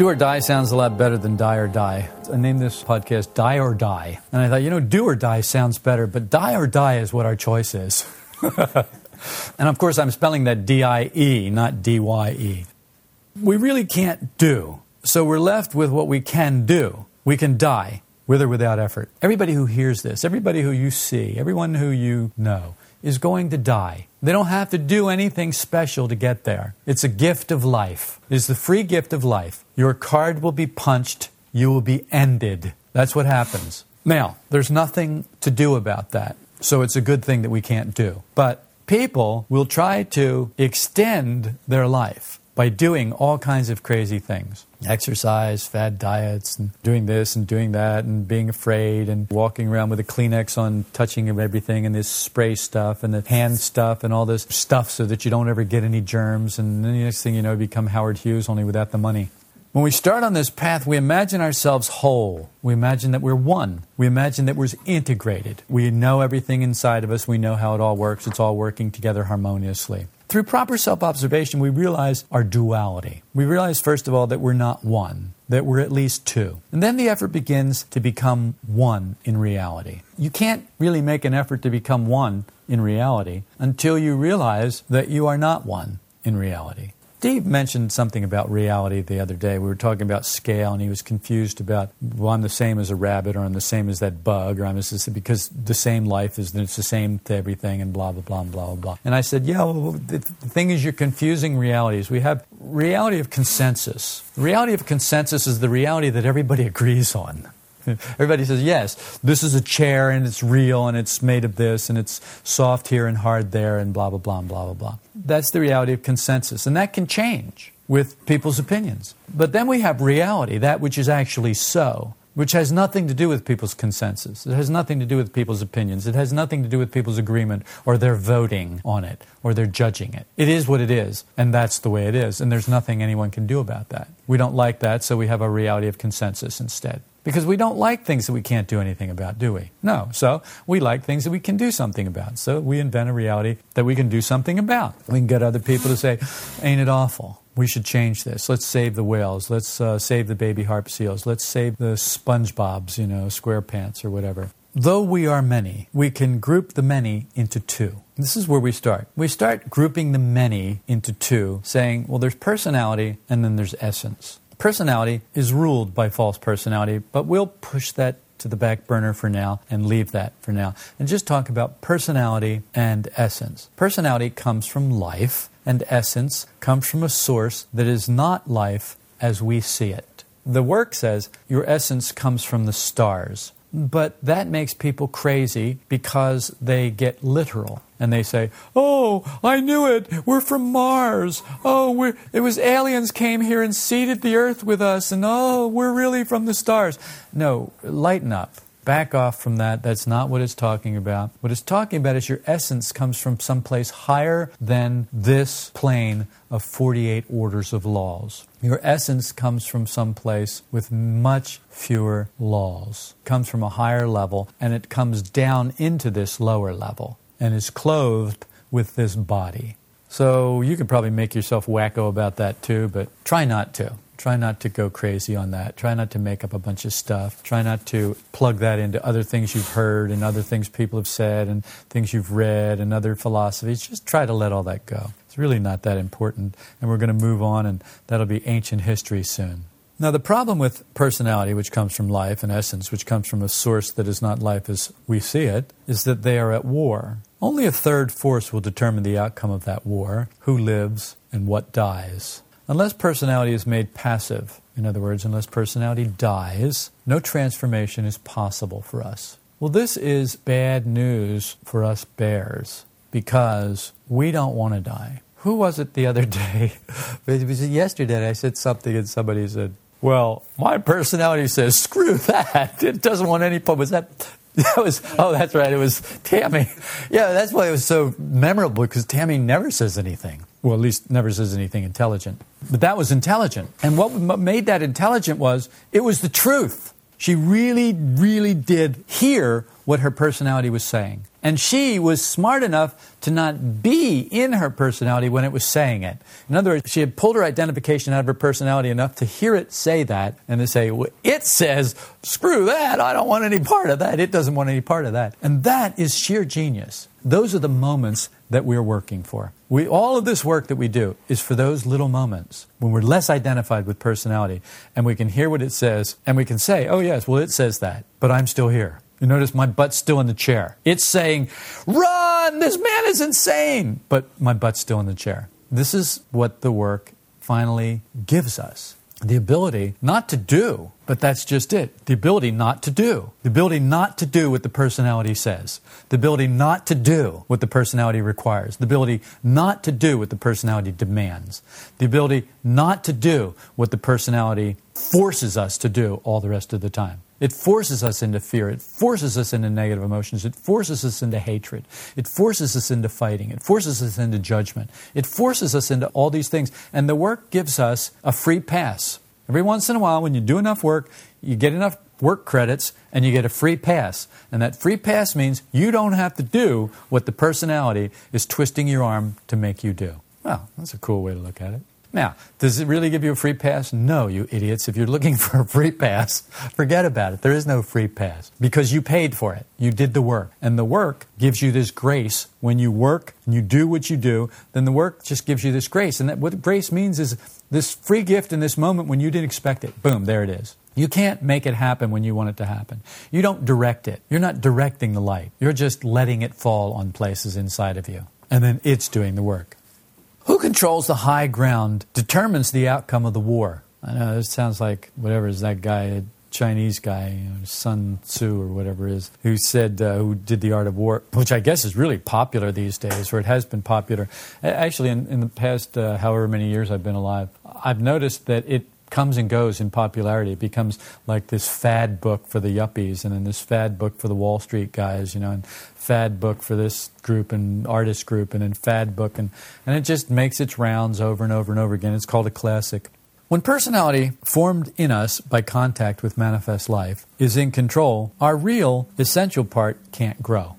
Do or die sounds a lot better than die or die. I named this podcast Die or Die. And I thought, you know, do or die sounds better, but die or die is what our choice is. and of course, I'm spelling that D I E, not D Y E. We really can't do. So we're left with what we can do. We can die with or without effort. Everybody who hears this, everybody who you see, everyone who you know, is going to die. They don't have to do anything special to get there. It's a gift of life. It's the free gift of life. Your card will be punched, you will be ended. That's what happens. Now, there's nothing to do about that. So it's a good thing that we can't do. But people will try to extend their life by doing all kinds of crazy things exercise, fad diets, and doing this and doing that, and being afraid, and walking around with a Kleenex on, touching of everything, and this spray stuff, and the hand stuff, and all this stuff so that you don't ever get any germs. And then the next thing you know, you become Howard Hughes, only without the money. When we start on this path, we imagine ourselves whole. We imagine that we're one. We imagine that we're integrated. We know everything inside of us. We know how it all works. It's all working together harmoniously. Through proper self observation, we realize our duality. We realize, first of all, that we're not one, that we're at least two. And then the effort begins to become one in reality. You can't really make an effort to become one in reality until you realize that you are not one in reality. Steve mentioned something about reality the other day. We were talking about scale, and he was confused about, well, I'm the same as a rabbit, or I'm the same as that bug, or I'm just because the same life is it's the same to everything, and blah blah blah blah blah blah. And I said, yeah, well, the, the thing is, you're confusing realities. We have reality of consensus. The reality of consensus is the reality that everybody agrees on. Everybody says, yes, this is a chair and it's real and it's made of this and it's soft here and hard there and blah, blah, blah, blah, blah, blah. That's the reality of consensus. And that can change with people's opinions. But then we have reality, that which is actually so, which has nothing to do with people's consensus. It has nothing to do with people's opinions. It has nothing to do with people's agreement or their voting on it or their judging it. It is what it is, and that's the way it is. And there's nothing anyone can do about that. We don't like that, so we have a reality of consensus instead. Because we don't like things that we can't do anything about, do we? No. So we like things that we can do something about. So we invent a reality that we can do something about. We can get other people to say, Ain't it awful? We should change this. Let's save the whales. Let's uh, save the baby harp seals. Let's save the SpongeBobs, you know, SquarePants or whatever. Though we are many, we can group the many into two. This is where we start. We start grouping the many into two, saying, well, there's personality and then there's essence personality is ruled by false personality, but we'll push that to the back burner for now and leave that for now and just talk about personality and essence. Personality comes from life, and essence comes from a source that is not life as we see it. The work says your essence comes from the stars. But that makes people crazy because they get literal and they say, "Oh, I knew it. We're from Mars. Oh, it was aliens came here and seeded the earth with us and oh, we're really from the stars." No, lighten up. Back off from that. That's not what it's talking about. What it's talking about is your essence comes from someplace higher than this plane of 48 orders of laws. Your essence comes from someplace with much fewer laws. It comes from a higher level and it comes down into this lower level and is clothed with this body. So you could probably make yourself wacko about that too, but try not to. Try not to go crazy on that. Try not to make up a bunch of stuff. Try not to plug that into other things you've heard and other things people have said and things you've read and other philosophies. Just try to let all that go. It's really not that important. And we're going to move on, and that'll be ancient history soon. Now, the problem with personality, which comes from life and essence, which comes from a source that is not life as we see it, is that they are at war. Only a third force will determine the outcome of that war who lives and what dies. Unless personality is made passive, in other words, unless personality dies, no transformation is possible for us. Well, this is bad news for us bears because we don't want to die. who was it the other day? It was yesterday. I said something, and somebody said, "Well, my personality says screw that. It doesn't want any." Was that? That was. Oh, that's right. It was Tammy. Yeah, that's why it was so memorable because Tammy never says anything. Well, at least never says anything intelligent. But that was intelligent, and what made that intelligent was it was the truth. She really, really did hear what her personality was saying. And she was smart enough to not be in her personality when it was saying it. In other words, she had pulled her identification out of her personality enough to hear it say that and to say, it says, screw that, I don't want any part of that. It doesn't want any part of that. And that is sheer genius. Those are the moments that we're working for. We, all of this work that we do is for those little moments when we're less identified with personality and we can hear what it says and we can say, oh, yes, well, it says that, but I'm still here. You notice my butt's still in the chair. It's saying, run, this man is insane, but my butt's still in the chair. This is what the work finally gives us the ability not to do, but that's just it. The ability not to do. The ability not to do what the personality says. The ability not to do what the personality requires. The ability not to do what the personality demands. The ability not to do what the personality forces us to do all the rest of the time. It forces us into fear. It forces us into negative emotions. It forces us into hatred. It forces us into fighting. It forces us into judgment. It forces us into all these things. And the work gives us a free pass. Every once in a while, when you do enough work, you get enough work credits and you get a free pass. And that free pass means you don't have to do what the personality is twisting your arm to make you do. Well, that's a cool way to look at it. Now, does it really give you a free pass? No, you idiots. If you're looking for a free pass, forget about it. There is no free pass because you paid for it. You did the work. And the work gives you this grace. When you work and you do what you do, then the work just gives you this grace. And that, what grace means is this free gift in this moment when you didn't expect it. Boom, there it is. You can't make it happen when you want it to happen. You don't direct it. You're not directing the light. You're just letting it fall on places inside of you. And then it's doing the work. Who controls the high ground determines the outcome of the war. I know this sounds like whatever is that guy, Chinese guy, you know, Sun Tzu or whatever it is, who said, uh, who did the art of war, which I guess is really popular these days, or it has been popular. Actually, in, in the past uh, however many years I've been alive, I've noticed that it comes and goes in popularity. It becomes like this fad book for the yuppies, and then this fad book for the Wall Street guys, you know, and fad book for this group and artist group, and then fad book, and, and it just makes its rounds over and over and over again. It's called a classic. When personality, formed in us by contact with manifest life, is in control, our real, essential part can't grow.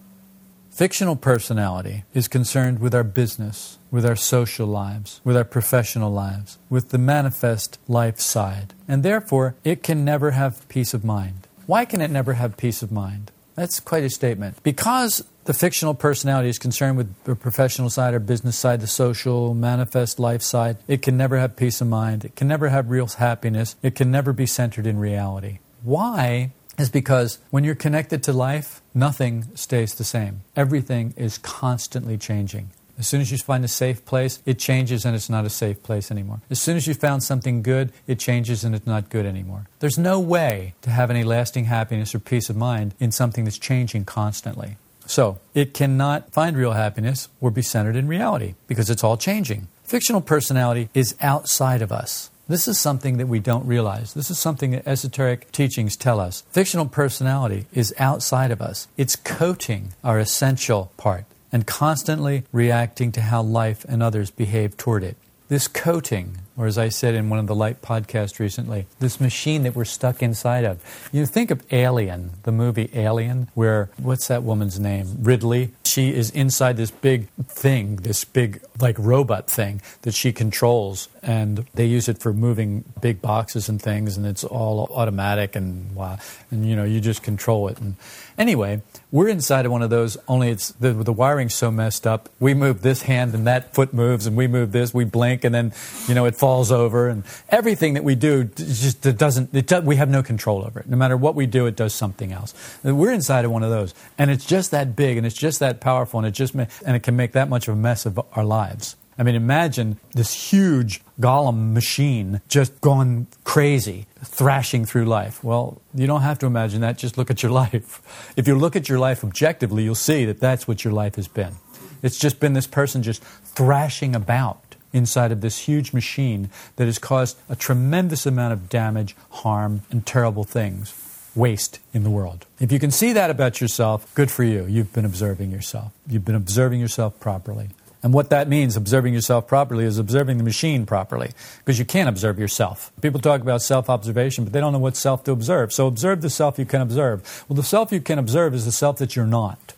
Fictional personality is concerned with our business, with our social lives, with our professional lives, with the manifest life side, and therefore it can never have peace of mind. Why can it never have peace of mind? That's quite a statement. Because the fictional personality is concerned with the professional side or business side, the social, manifest life side, it can never have peace of mind. It can never have real happiness. It can never be centered in reality. Why is because when you're connected to life, nothing stays the same. Everything is constantly changing. As soon as you find a safe place, it changes and it's not a safe place anymore. As soon as you found something good, it changes and it's not good anymore. There's no way to have any lasting happiness or peace of mind in something that's changing constantly. So, it cannot find real happiness or be centered in reality because it's all changing. Fictional personality is outside of us. This is something that we don't realize. This is something that esoteric teachings tell us. Fictional personality is outside of us, it's coating our essential part and constantly reacting to how life and others behave toward it. This coating, or as I said in one of the Light podcasts recently, this machine that we're stuck inside of. You think of Alien, the movie Alien, where, what's that woman's name? Ridley. she is inside this big thing, this big like robot thing that she controls, and they use it for moving big boxes and things, and it's all automatic and wow, and you know you just control it. And anyway, we're inside of one of those. Only it's the, the wiring's so messed up. We move this hand and that foot moves, and we move this. We blink, and then you know it falls over, and everything that we do just doesn't. It we have no control over it. No matter what we do, it does something else. We're inside of one of those, and it's just that big, and it's just that powerful, and it just and it can make that much of a mess of our lives. I mean, imagine this huge golem machine just gone crazy, thrashing through life. Well, you don't have to imagine that. Just look at your life. If you look at your life objectively, you'll see that that's what your life has been. It's just been this person just thrashing about inside of this huge machine that has caused a tremendous amount of damage, harm, and terrible things, waste in the world. If you can see that about yourself, good for you. You've been observing yourself. You've been observing yourself properly. And what that means, observing yourself properly, is observing the machine properly, because you can't observe yourself. People talk about self observation, but they don't know what self to observe. So observe the self you can observe. Well, the self you can observe is the self that you're not.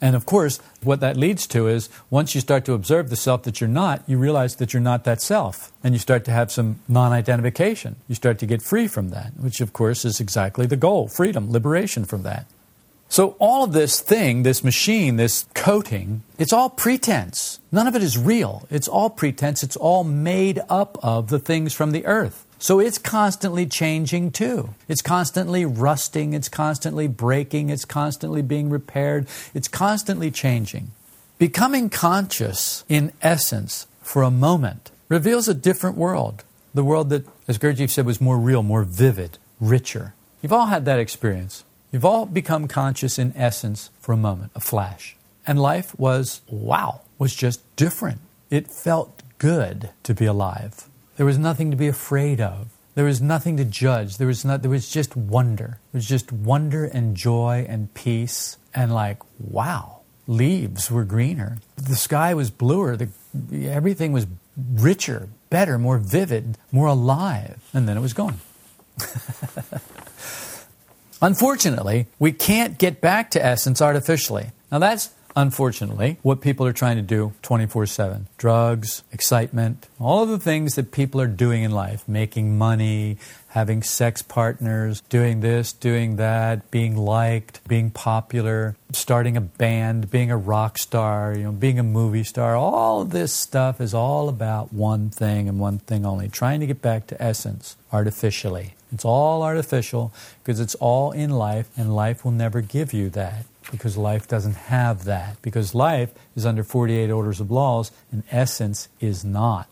And of course, what that leads to is once you start to observe the self that you're not, you realize that you're not that self. And you start to have some non identification. You start to get free from that, which of course is exactly the goal freedom, liberation from that. So, all of this thing, this machine, this coating, it's all pretense. None of it is real. It's all pretense. It's all made up of the things from the earth. So it's constantly changing too. It's constantly rusting, it's constantly breaking, it's constantly being repaired, it's constantly changing. Becoming conscious, in essence, for a moment, reveals a different world. The world that, as Gurdjieff said, was more real, more vivid, richer. You've all had that experience. You've all become conscious in essence for a moment, a flash. And life was, wow, was just different. It felt good to be alive. There was nothing to be afraid of. There was nothing to judge. There was, not, there was just wonder. There was just wonder and joy and peace and like, wow, leaves were greener. The sky was bluer. The, everything was richer, better, more vivid, more alive. And then it was gone. Unfortunately, we can't get back to essence artificially. Now, that's unfortunately, what people are trying to do 24 7. Drugs, excitement, all of the things that people are doing in life, making money, having sex partners, doing this, doing that, being liked, being popular, starting a band, being a rock star, you know, being a movie star. All this stuff is all about one thing and one thing only, trying to get back to essence artificially. It's all artificial because it's all in life, and life will never give you that because life doesn't have that. Because life is under 48 orders of laws, and essence is not.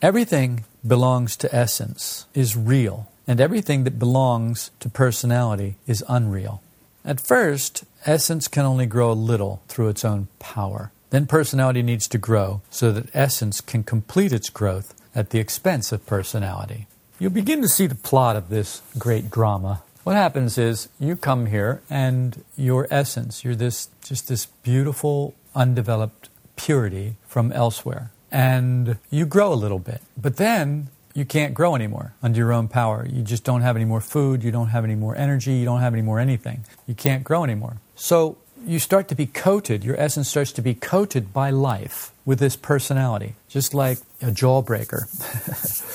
Everything belongs to essence, is real, and everything that belongs to personality is unreal. At first, essence can only grow a little through its own power. Then personality needs to grow so that essence can complete its growth at the expense of personality. You'll begin to see the plot of this great drama what happens is you come here and your essence, you're this just this beautiful, undeveloped purity from elsewhere. And you grow a little bit. But then you can't grow anymore under your own power. You just don't have any more food, you don't have any more energy, you don't have any more anything. You can't grow anymore. So you start to be coated, your essence starts to be coated by life with this personality, just like a jawbreaker.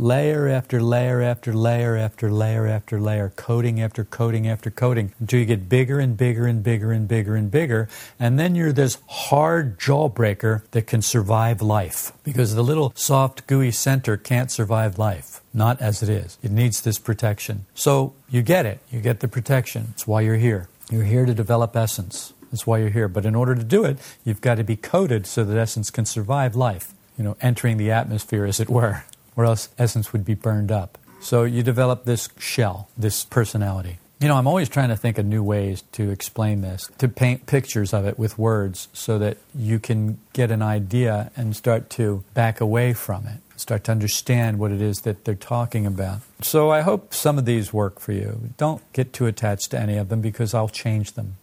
layer after layer after layer after layer after layer, coating after coating after coating, until you get bigger and bigger and bigger and bigger and bigger. And then you're this hard jawbreaker that can survive life. Because the little soft, gooey center can't survive life. Not as it is. It needs this protection. So you get it. You get the protection. It's why you're here. You're here to develop essence. That's why you're here. But in order to do it, you've got to be coated so that essence can survive life, you know, entering the atmosphere, as it were or else essence would be burned up. So you develop this shell, this personality. You know, I'm always trying to think of new ways to explain this, to paint pictures of it with words so that you can get an idea and start to back away from it, start to understand what it is that they're talking about. So I hope some of these work for you. Don't get too attached to any of them because I'll change them.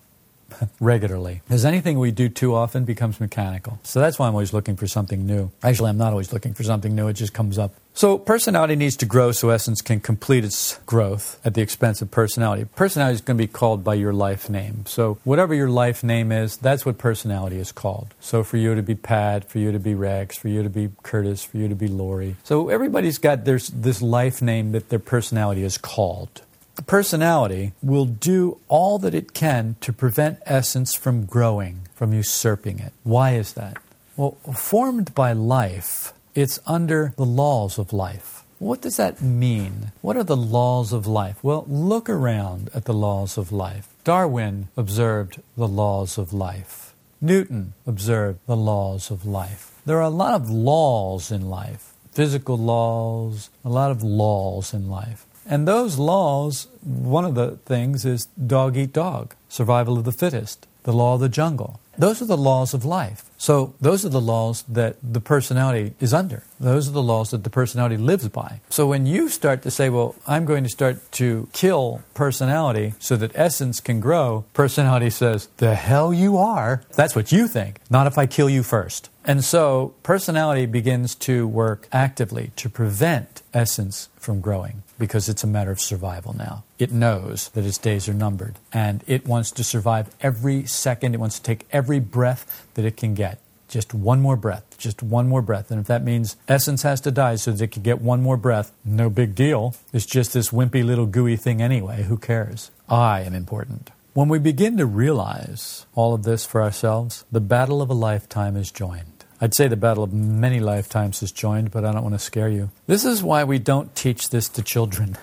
Regularly. Because anything we do too often becomes mechanical. So that's why I'm always looking for something new. Actually, I'm not always looking for something new, it just comes up. So personality needs to grow so essence can complete its growth at the expense of personality. Personality is going to be called by your life name. So whatever your life name is, that's what personality is called. So for you to be Pat, for you to be Rex, for you to be Curtis, for you to be Lori. So everybody's got there's this life name that their personality is called personality will do all that it can to prevent essence from growing, from usurping it. Why is that? Well, formed by life, it's under the laws of life. What does that mean? What are the laws of life? Well, look around at the laws of life. Darwin observed the laws of life. Newton observed the laws of life. There are a lot of laws in life physical laws, a lot of laws in life. And those laws, one of the things is dog eat dog, survival of the fittest, the law of the jungle. Those are the laws of life. So those are the laws that the personality is under. Those are the laws that the personality lives by. So when you start to say, well, I'm going to start to kill personality so that essence can grow, personality says, the hell you are. That's what you think, not if I kill you first. And so personality begins to work actively to prevent essence from growing because it's a matter of survival now. It knows that its days are numbered and it wants to survive every second. It wants to take every breath that it can get. Just one more breath, just one more breath. And if that means essence has to die so that it can get one more breath, no big deal. It's just this wimpy little gooey thing anyway. Who cares? I am important. When we begin to realize all of this for ourselves, the battle of a lifetime is joined. I'd say the battle of many lifetimes is joined, but I don't want to scare you. This is why we don't teach this to children.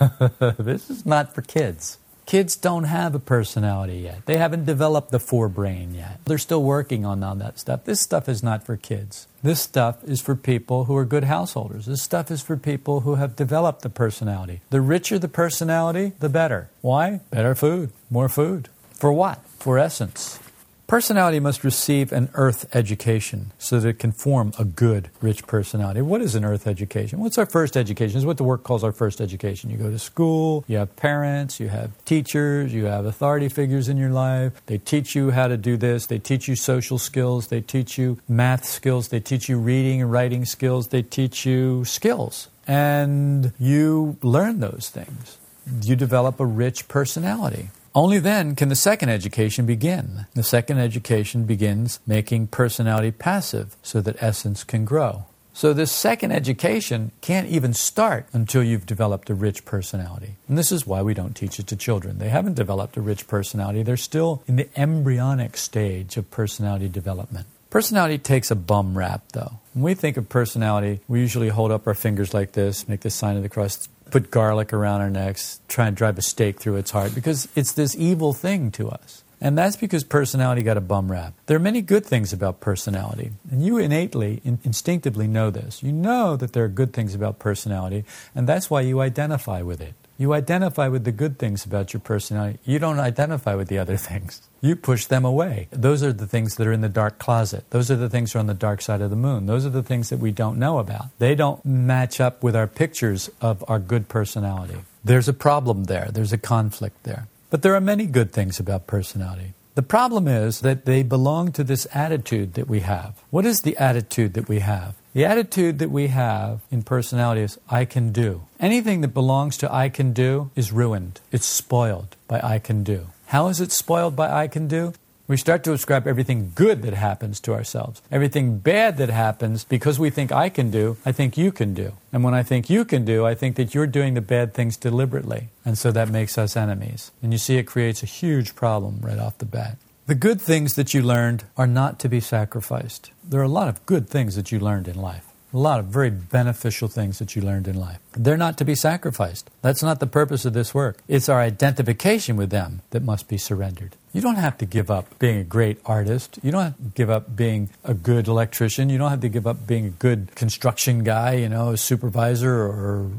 this is not for kids. Kids don't have a personality yet. They haven't developed the forebrain yet. They're still working on all that stuff. This stuff is not for kids. This stuff is for people who are good householders. This stuff is for people who have developed the personality. The richer the personality, the better. Why? Better food, more food. For what? For essence. Personality must receive an earth education so that it can form a good, rich personality. What is an earth education? What's our first education? It's what the work calls our first education. You go to school, you have parents, you have teachers, you have authority figures in your life. They teach you how to do this, they teach you social skills, they teach you math skills, they teach you reading and writing skills, they teach you skills. And you learn those things. You develop a rich personality. Only then can the second education begin. The second education begins making personality passive so that essence can grow. So, this second education can't even start until you've developed a rich personality. And this is why we don't teach it to children. They haven't developed a rich personality, they're still in the embryonic stage of personality development. Personality takes a bum rap, though. When we think of personality, we usually hold up our fingers like this, make the sign of the cross put garlic around our necks, try and drive a stake through its heart because it's this evil thing to us. And that's because personality got a bum rap. There are many good things about personality, and you innately, in- instinctively know this. You know that there are good things about personality, and that's why you identify with it. You identify with the good things about your personality. You don't identify with the other things. You push them away. Those are the things that are in the dark closet. Those are the things that are on the dark side of the moon. Those are the things that we don't know about. They don't match up with our pictures of our good personality. There's a problem there, there's a conflict there. But there are many good things about personality. The problem is that they belong to this attitude that we have. What is the attitude that we have? The attitude that we have in personality is I can do. Anything that belongs to I can do is ruined. It's spoiled by I can do. How is it spoiled by I can do? We start to ascribe everything good that happens to ourselves. Everything bad that happens because we think I can do, I think you can do. And when I think you can do, I think that you're doing the bad things deliberately. And so that makes us enemies. And you see, it creates a huge problem right off the bat. The good things that you learned are not to be sacrificed. There are a lot of good things that you learned in life. A lot of very beneficial things that you learned in life. They're not to be sacrificed. That's not the purpose of this work. It's our identification with them that must be surrendered. You don't have to give up being a great artist. You don't have to give up being a good electrician. You don't have to give up being a good construction guy, you know, a supervisor or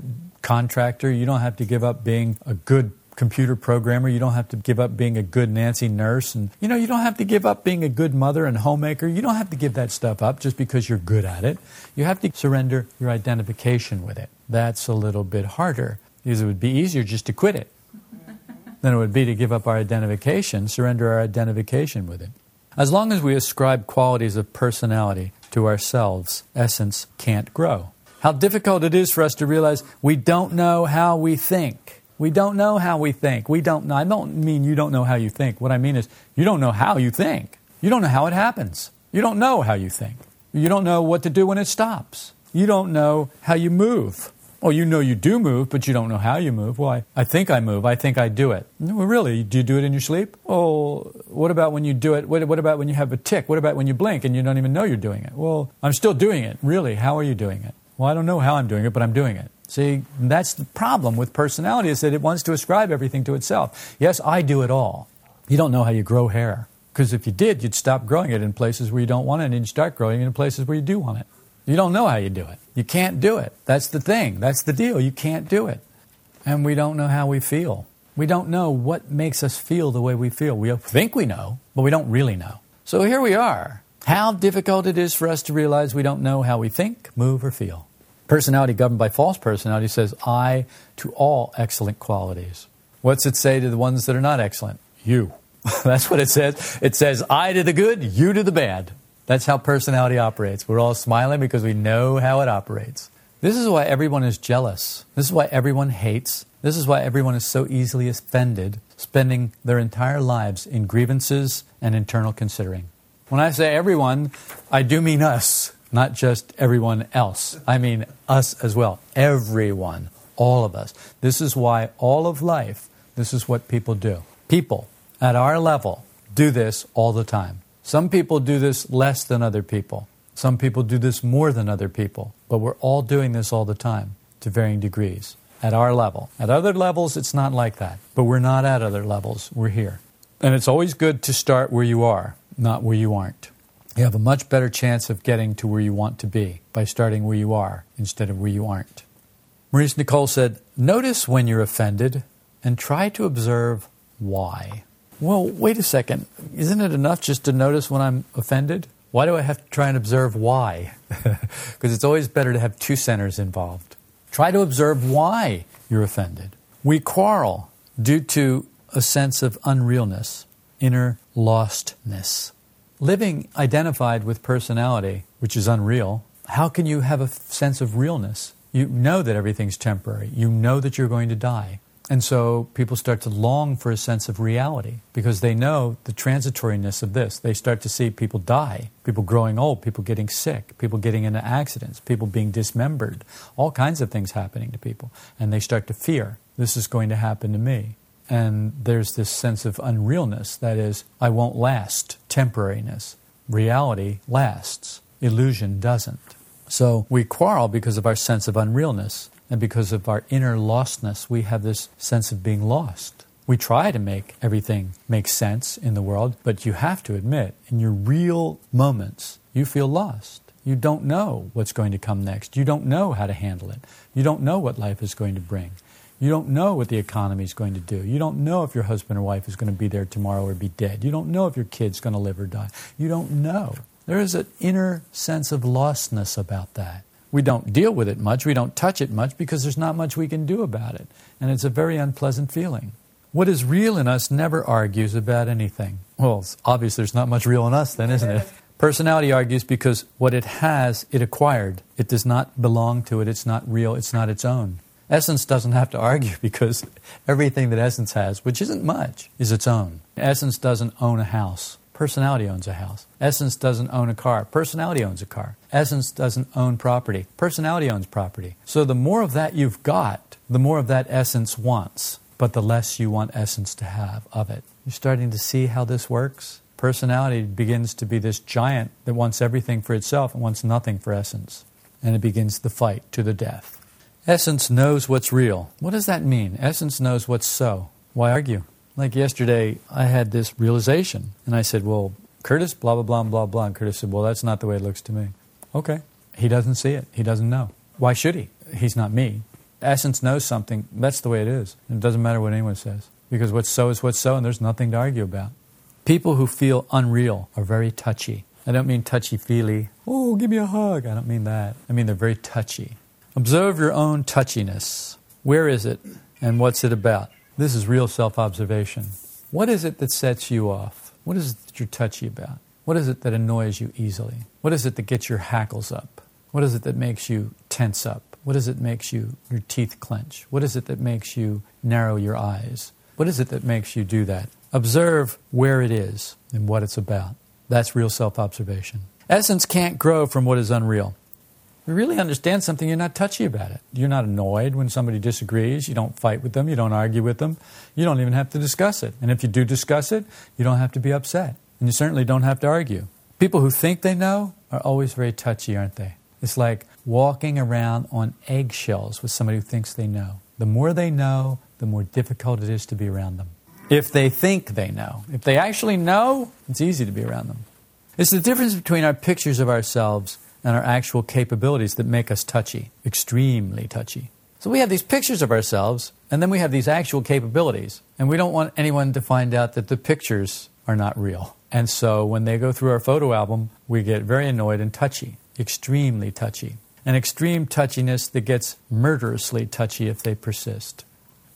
contractor. You don't have to give up being a good computer programmer. You don't have to give up being a good Nancy nurse. And, you know, you don't have to give up being a good mother and homemaker. You don't have to give that stuff up just because you're good at it. You have to surrender your identification with it. That's a little bit harder because it would be easier just to quit it than it would be to give up our identification, surrender our identification with it. As long as we ascribe qualities of personality to ourselves, essence can't grow. How difficult it is for us to realize we don't know how we think. We don't know how we think. We don't know. I don't mean you don't know how you think. What I mean is you don't know how you think. You don't know how it happens. You don't know how you think. You don't know what to do when it stops. You don't know how you move. Well, you know you do move, but you don't know how you move. Well, I, I think I move. I think I do it. Well, really? Do you do it in your sleep? Oh, what about when you do it? What, what about when you have a tick? What about when you blink and you don't even know you're doing it? Well, I'm still doing it. Really? How are you doing it? Well, I don't know how I'm doing it, but I'm doing it. See, that's the problem with personality is that it wants to ascribe everything to itself. Yes, I do it all. You don't know how you grow hair. Because if you did, you'd stop growing it in places where you don't want it and you'd start growing it in places where you do want it. You don't know how you do it. You can't do it. That's the thing. That's the deal. You can't do it. And we don't know how we feel. We don't know what makes us feel the way we feel. We think we know, but we don't really know. So here we are. How difficult it is for us to realize we don't know how we think, move, or feel. Personality governed by false personality says I to all excellent qualities. What's it say to the ones that are not excellent? You. That's what it says. It says I to the good, you to the bad. That's how personality operates. We're all smiling because we know how it operates. This is why everyone is jealous. This is why everyone hates. This is why everyone is so easily offended, spending their entire lives in grievances and internal considering. When I say everyone, I do mean us, not just everyone else. I mean us as well. Everyone, all of us. This is why all of life, this is what people do. People at our level do this all the time. Some people do this less than other people. Some people do this more than other people. But we're all doing this all the time to varying degrees at our level. At other levels, it's not like that. But we're not at other levels. We're here. And it's always good to start where you are not where you aren't. You have a much better chance of getting to where you want to be by starting where you are instead of where you aren't. Maurice Nicoll said, Notice when you're offended and try to observe why. Well, wait a second. Isn't it enough just to notice when I'm offended? Why do I have to try and observe why? Because it's always better to have two centers involved. Try to observe why you're offended. We quarrel due to a sense of unrealness inner lostness. Living identified with personality, which is unreal, how can you have a sense of realness? You know that everything's temporary. You know that you're going to die. And so people start to long for a sense of reality because they know the transitoriness of this. They start to see people die, people growing old, people getting sick, people getting into accidents, people being dismembered, all kinds of things happening to people. And they start to fear this is going to happen to me. And there's this sense of unrealness that is, I won't last, temporariness. Reality lasts, illusion doesn't. So we quarrel because of our sense of unrealness, and because of our inner lostness, we have this sense of being lost. We try to make everything make sense in the world, but you have to admit, in your real moments, you feel lost. You don't know what's going to come next. You don't know how to handle it. You don't know what life is going to bring. You don't know what the economy is going to do. You don't know if your husband or wife is going to be there tomorrow or be dead. You don't know if your kid's going to live or die. You don't know. There is an inner sense of lostness about that. We don't deal with it much, we don't touch it much because there's not much we can do about it. And it's a very unpleasant feeling. What is real in us never argues about anything. Well, it's obvious there's not much real in us, then, isn't it? Personality argues because what it has, it acquired. It does not belong to it, it's not real, it's not its own. Essence doesn't have to argue because everything that Essence has, which isn't much, is its own. Essence doesn't own a house. Personality owns a house. Essence doesn't own a car. Personality owns a car. Essence doesn't own property. Personality owns property. So the more of that you've got, the more of that essence wants, but the less you want essence to have of it. You're starting to see how this works? Personality begins to be this giant that wants everything for itself and wants nothing for essence. And it begins the fight to the death. Essence knows what's real. What does that mean? Essence knows what's so. Why argue? Like yesterday, I had this realization, and I said, Well, Curtis, blah, blah, blah, blah, blah. And Curtis said, Well, that's not the way it looks to me. Okay. He doesn't see it. He doesn't know. Why should he? He's not me. Essence knows something. That's the way it is. It doesn't matter what anyone says. Because what's so is what's so, and there's nothing to argue about. People who feel unreal are very touchy. I don't mean touchy feely. Oh, give me a hug. I don't mean that. I mean they're very touchy. Observe your own touchiness. Where is it and what's it about? This is real self observation. What is it that sets you off? What is it that you're touchy about? What is it that annoys you easily? What is it that gets your hackles up? What is it that makes you tense up? What is it that makes you your teeth clench? What is it that makes you narrow your eyes? What is it that makes you do that? Observe where it is and what it's about. That's real self observation. Essence can't grow from what is unreal you really understand something, you're not touchy about it. You're not annoyed when somebody disagrees. You don't fight with them. You don't argue with them. You don't even have to discuss it. And if you do discuss it, you don't have to be upset. And you certainly don't have to argue. People who think they know are always very touchy, aren't they? It's like walking around on eggshells with somebody who thinks they know. The more they know, the more difficult it is to be around them. If they think they know, if they actually know, it's easy to be around them. It's the difference between our pictures of ourselves and our actual capabilities that make us touchy, extremely touchy. So we have these pictures of ourselves, and then we have these actual capabilities, and we don't want anyone to find out that the pictures are not real. And so when they go through our photo album, we get very annoyed and touchy, extremely touchy. An extreme touchiness that gets murderously touchy if they persist.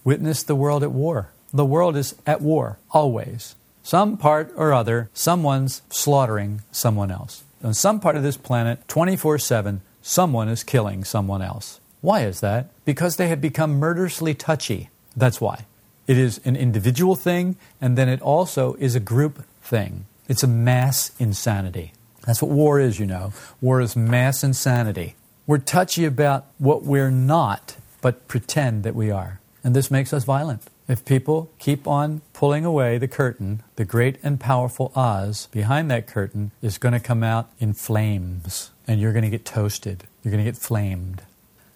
Witness the world at war. The world is at war, always. Some part or other, someone's slaughtering someone else. On some part of this planet, 24 7, someone is killing someone else. Why is that? Because they have become murderously touchy. That's why. It is an individual thing, and then it also is a group thing. It's a mass insanity. That's what war is, you know. War is mass insanity. We're touchy about what we're not, but pretend that we are. And this makes us violent. If people keep on pulling away the curtain, the great and powerful Oz behind that curtain is going to come out in flames, and you're going to get toasted. You're going to get flamed.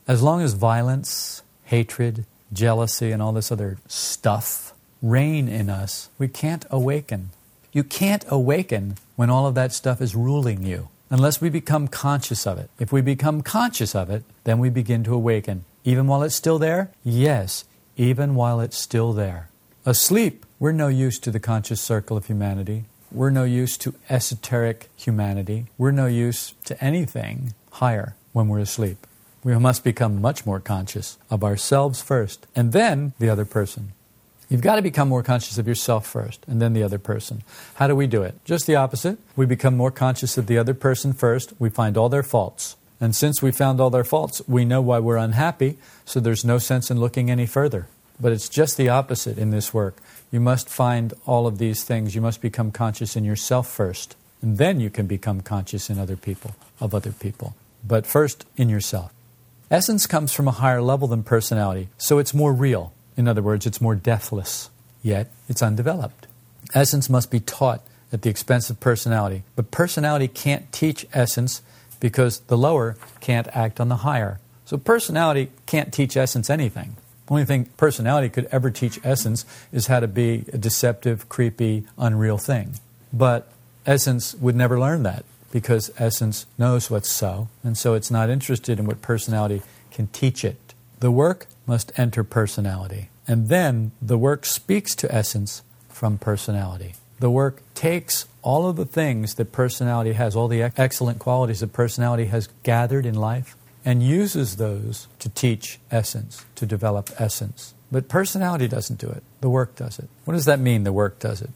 As long as violence, hatred, jealousy, and all this other stuff reign in us, we can't awaken. You can't awaken when all of that stuff is ruling you unless we become conscious of it. If we become conscious of it, then we begin to awaken. Even while it's still there? Yes, even while it's still there. Asleep, we're no use to the conscious circle of humanity. We're no use to esoteric humanity. We're no use to anything higher when we're asleep. We must become much more conscious of ourselves first, and then the other person. You've got to become more conscious of yourself first, and then the other person. How do we do it? Just the opposite. We become more conscious of the other person first. We find all their faults. And since we found all their faults, we know why we're unhappy, so there's no sense in looking any further. But it's just the opposite in this work. You must find all of these things. You must become conscious in yourself first, and then you can become conscious in other people, of other people. But first, in yourself. Essence comes from a higher level than personality, so it's more real. In other words, it's more deathless, yet it's undeveloped. Essence must be taught at the expense of personality, but personality can't teach essence because the lower can't act on the higher. So personality can't teach essence anything. The only thing personality could ever teach essence is how to be a deceptive, creepy, unreal thing. But essence would never learn that because essence knows what's so, and so it's not interested in what personality can teach it. The work must enter personality, and then the work speaks to essence from personality. The work takes all of the things that personality has, all the excellent qualities that personality has gathered in life, and uses those to teach essence, to develop essence. But personality doesn't do it. The work does it. What does that mean, the work does it?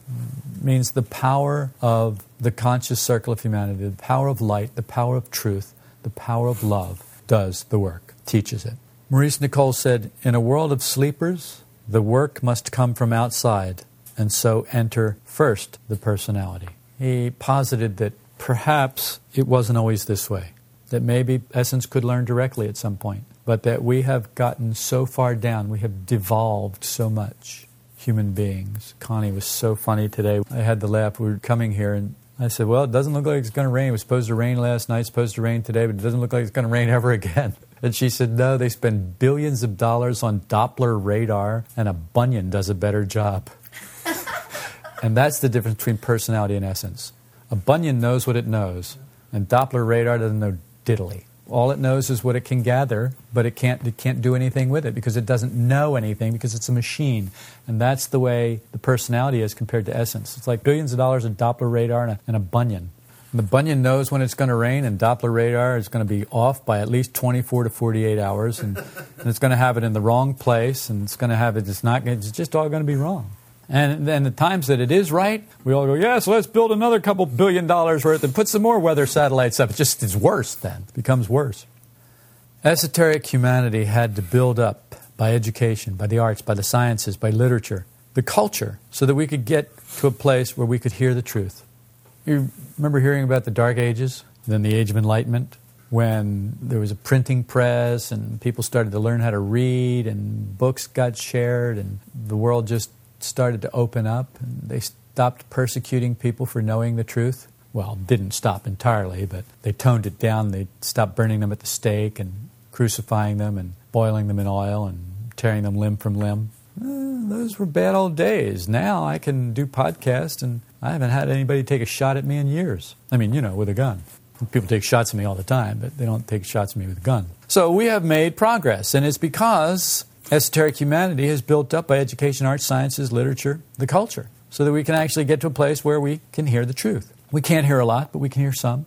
it? means the power of the conscious circle of humanity, the power of light, the power of truth, the power of love does the work, teaches it. Maurice Nicoll said, In a world of sleepers, the work must come from outside, and so enter first the personality. He posited that perhaps it wasn't always this way, that maybe Essence could learn directly at some point but that we have gotten so far down, we have devolved so much, human beings. Connie was so funny today. I had the laugh. We were coming here, and I said, Well, it doesn't look like it's going to rain. It was supposed to rain last night, supposed to rain today, but it doesn't look like it's going to rain ever again. And she said, No, they spend billions of dollars on Doppler radar, and a bunion does a better job. And that's the difference between personality and essence. A bunion knows what it knows, and Doppler radar doesn't know diddly. All it knows is what it can gather, but it can't, it can't do anything with it because it doesn't know anything because it's a machine. And that's the way the personality is compared to essence. It's like billions of dollars of Doppler radar and a, and a bunion. And the bunion knows when it's going to rain, and Doppler radar is going to be off by at least 24 to 48 hours, and, and it's going to have it in the wrong place, and it's going to have it. It's not. It's just all going to be wrong. And then the times that it is right, we all go, yes, let's build another couple billion dollars worth and put some more weather satellites up. It just is worse then. It becomes worse. Esoteric humanity had to build up by education, by the arts, by the sciences, by literature, the culture, so that we could get to a place where we could hear the truth. You remember hearing about the Dark Ages, then the Age of Enlightenment, when there was a printing press and people started to learn how to read and books got shared and the world just started to open up. And they stopped persecuting people for knowing the truth. Well, didn't stop entirely, but they toned it down. They stopped burning them at the stake and crucifying them and boiling them in oil and tearing them limb from limb. Eh, those were bad old days. Now I can do podcasts, and I haven't had anybody take a shot at me in years. I mean, you know, with a gun. People take shots at me all the time, but they don't take shots at me with a gun. So we have made progress, and it's because Esoteric humanity is built up by education, arts, sciences, literature, the culture. so that we can actually get to a place where we can hear the truth. We can't hear a lot, but we can hear some.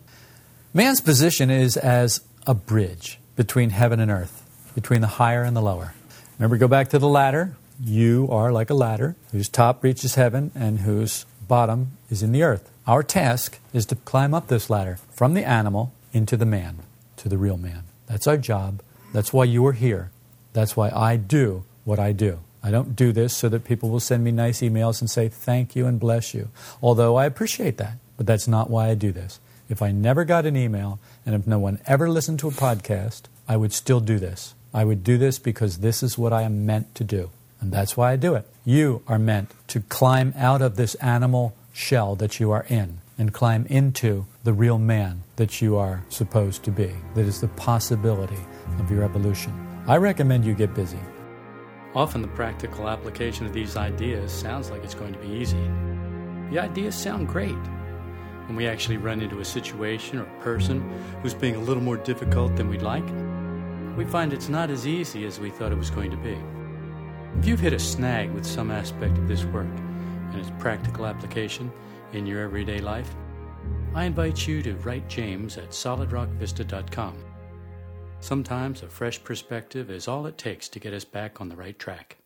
Man's position is as a bridge between heaven and earth, between the higher and the lower. Remember, go back to the ladder. You are like a ladder whose top reaches heaven and whose bottom is in the earth. Our task is to climb up this ladder from the animal into the man, to the real man. That's our job. That's why you are here. That's why I do what I do. I don't do this so that people will send me nice emails and say thank you and bless you, although I appreciate that. But that's not why I do this. If I never got an email and if no one ever listened to a podcast, I would still do this. I would do this because this is what I am meant to do. And that's why I do it. You are meant to climb out of this animal shell that you are in and climb into the real man that you are supposed to be. That is the possibility of your evolution. I recommend you get busy. Often the practical application of these ideas sounds like it's going to be easy. The ideas sound great. When we actually run into a situation or a person who's being a little more difficult than we'd like, we find it's not as easy as we thought it was going to be. If you've hit a snag with some aspect of this work and its practical application in your everyday life, I invite you to write James at solidrockvista.com. Sometimes a fresh perspective is all it takes to get us back on the right track.